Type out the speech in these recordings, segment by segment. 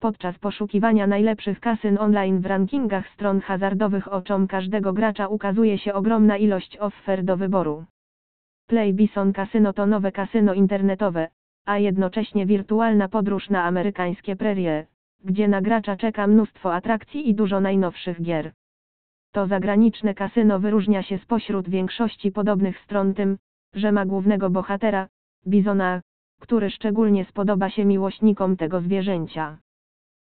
Podczas poszukiwania najlepszych kasyn online w rankingach stron hazardowych oczom każdego gracza ukazuje się ogromna ilość ofert do wyboru. Play Bison Casino to nowe kasyno internetowe, a jednocześnie wirtualna podróż na amerykańskie prerie, gdzie na gracza czeka mnóstwo atrakcji i dużo najnowszych gier. To zagraniczne kasyno wyróżnia się spośród większości podobnych stron tym, że ma głównego bohatera, Bizona, który szczególnie spodoba się miłośnikom tego zwierzęcia.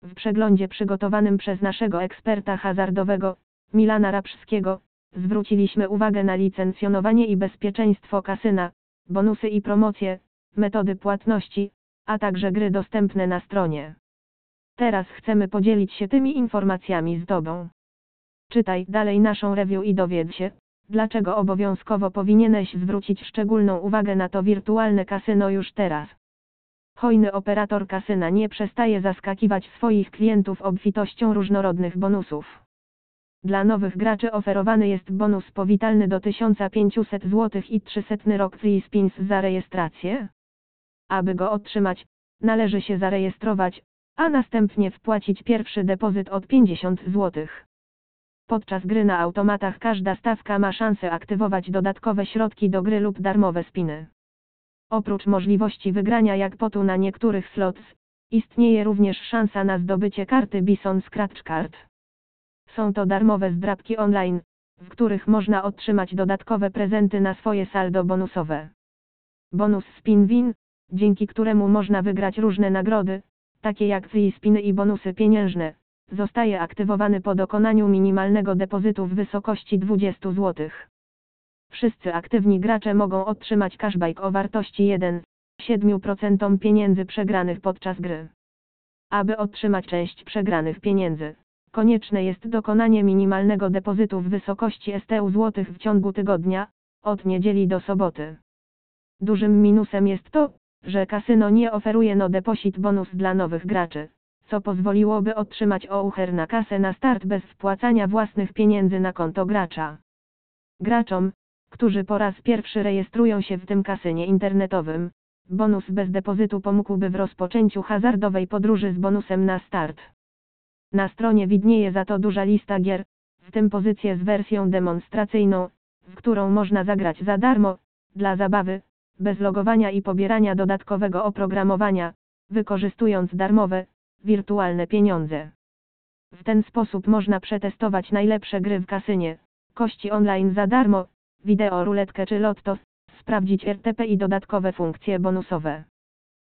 W przeglądzie przygotowanym przez naszego eksperta hazardowego, Milana Rapszskiego, zwróciliśmy uwagę na licencjonowanie i bezpieczeństwo kasyna, bonusy i promocje, metody płatności, a także gry dostępne na stronie. Teraz chcemy podzielić się tymi informacjami z Tobą. Czytaj dalej naszą review i dowiedz się, dlaczego obowiązkowo powinieneś zwrócić szczególną uwagę na to wirtualne kasyno już teraz. Hojny operator kasyna nie przestaje zaskakiwać swoich klientów obfitością różnorodnych bonusów. Dla nowych graczy oferowany jest bonus powitalny do 1500 zł i 300 rok spins za rejestrację. Aby go otrzymać, należy się zarejestrować, a następnie wpłacić pierwszy depozyt od 50 zł. Podczas gry na automatach każda stawka ma szansę aktywować dodatkowe środki do gry lub darmowe spiny. Oprócz możliwości wygrania jackpotu na niektórych slots, istnieje również szansa na zdobycie karty Bison Scratch Card. Są to darmowe zdrabki online, w których można otrzymać dodatkowe prezenty na swoje saldo bonusowe. Bonus Spin Win, dzięki któremu można wygrać różne nagrody, takie jak free spiny i bonusy pieniężne, zostaje aktywowany po dokonaniu minimalnego depozytu w wysokości 20 zł. Wszyscy aktywni gracze mogą otrzymać cashback o wartości 1,7% pieniędzy przegranych podczas gry. Aby otrzymać część przegranych pieniędzy, konieczne jest dokonanie minimalnego depozytu w wysokości STU zł w ciągu tygodnia, od niedzieli do soboty. Dużym minusem jest to, że kasyno nie oferuje no deposit bonus dla nowych graczy, co pozwoliłoby otrzymać oucher na kasę na start bez wpłacania własnych pieniędzy na konto gracza. Graczom, którzy po raz pierwszy rejestrują się w tym kasynie internetowym, bonus bez depozytu pomógłby w rozpoczęciu hazardowej podróży z bonusem na start. Na stronie widnieje za to duża lista gier, w tym pozycję z wersją demonstracyjną, w którą można zagrać za darmo, dla zabawy, bez logowania i pobierania dodatkowego oprogramowania, wykorzystując darmowe, wirtualne pieniądze. W ten sposób można przetestować najlepsze gry w kasynie, kości online za darmo, wideo ruletkę czy lotto, sprawdzić RTP i dodatkowe funkcje bonusowe.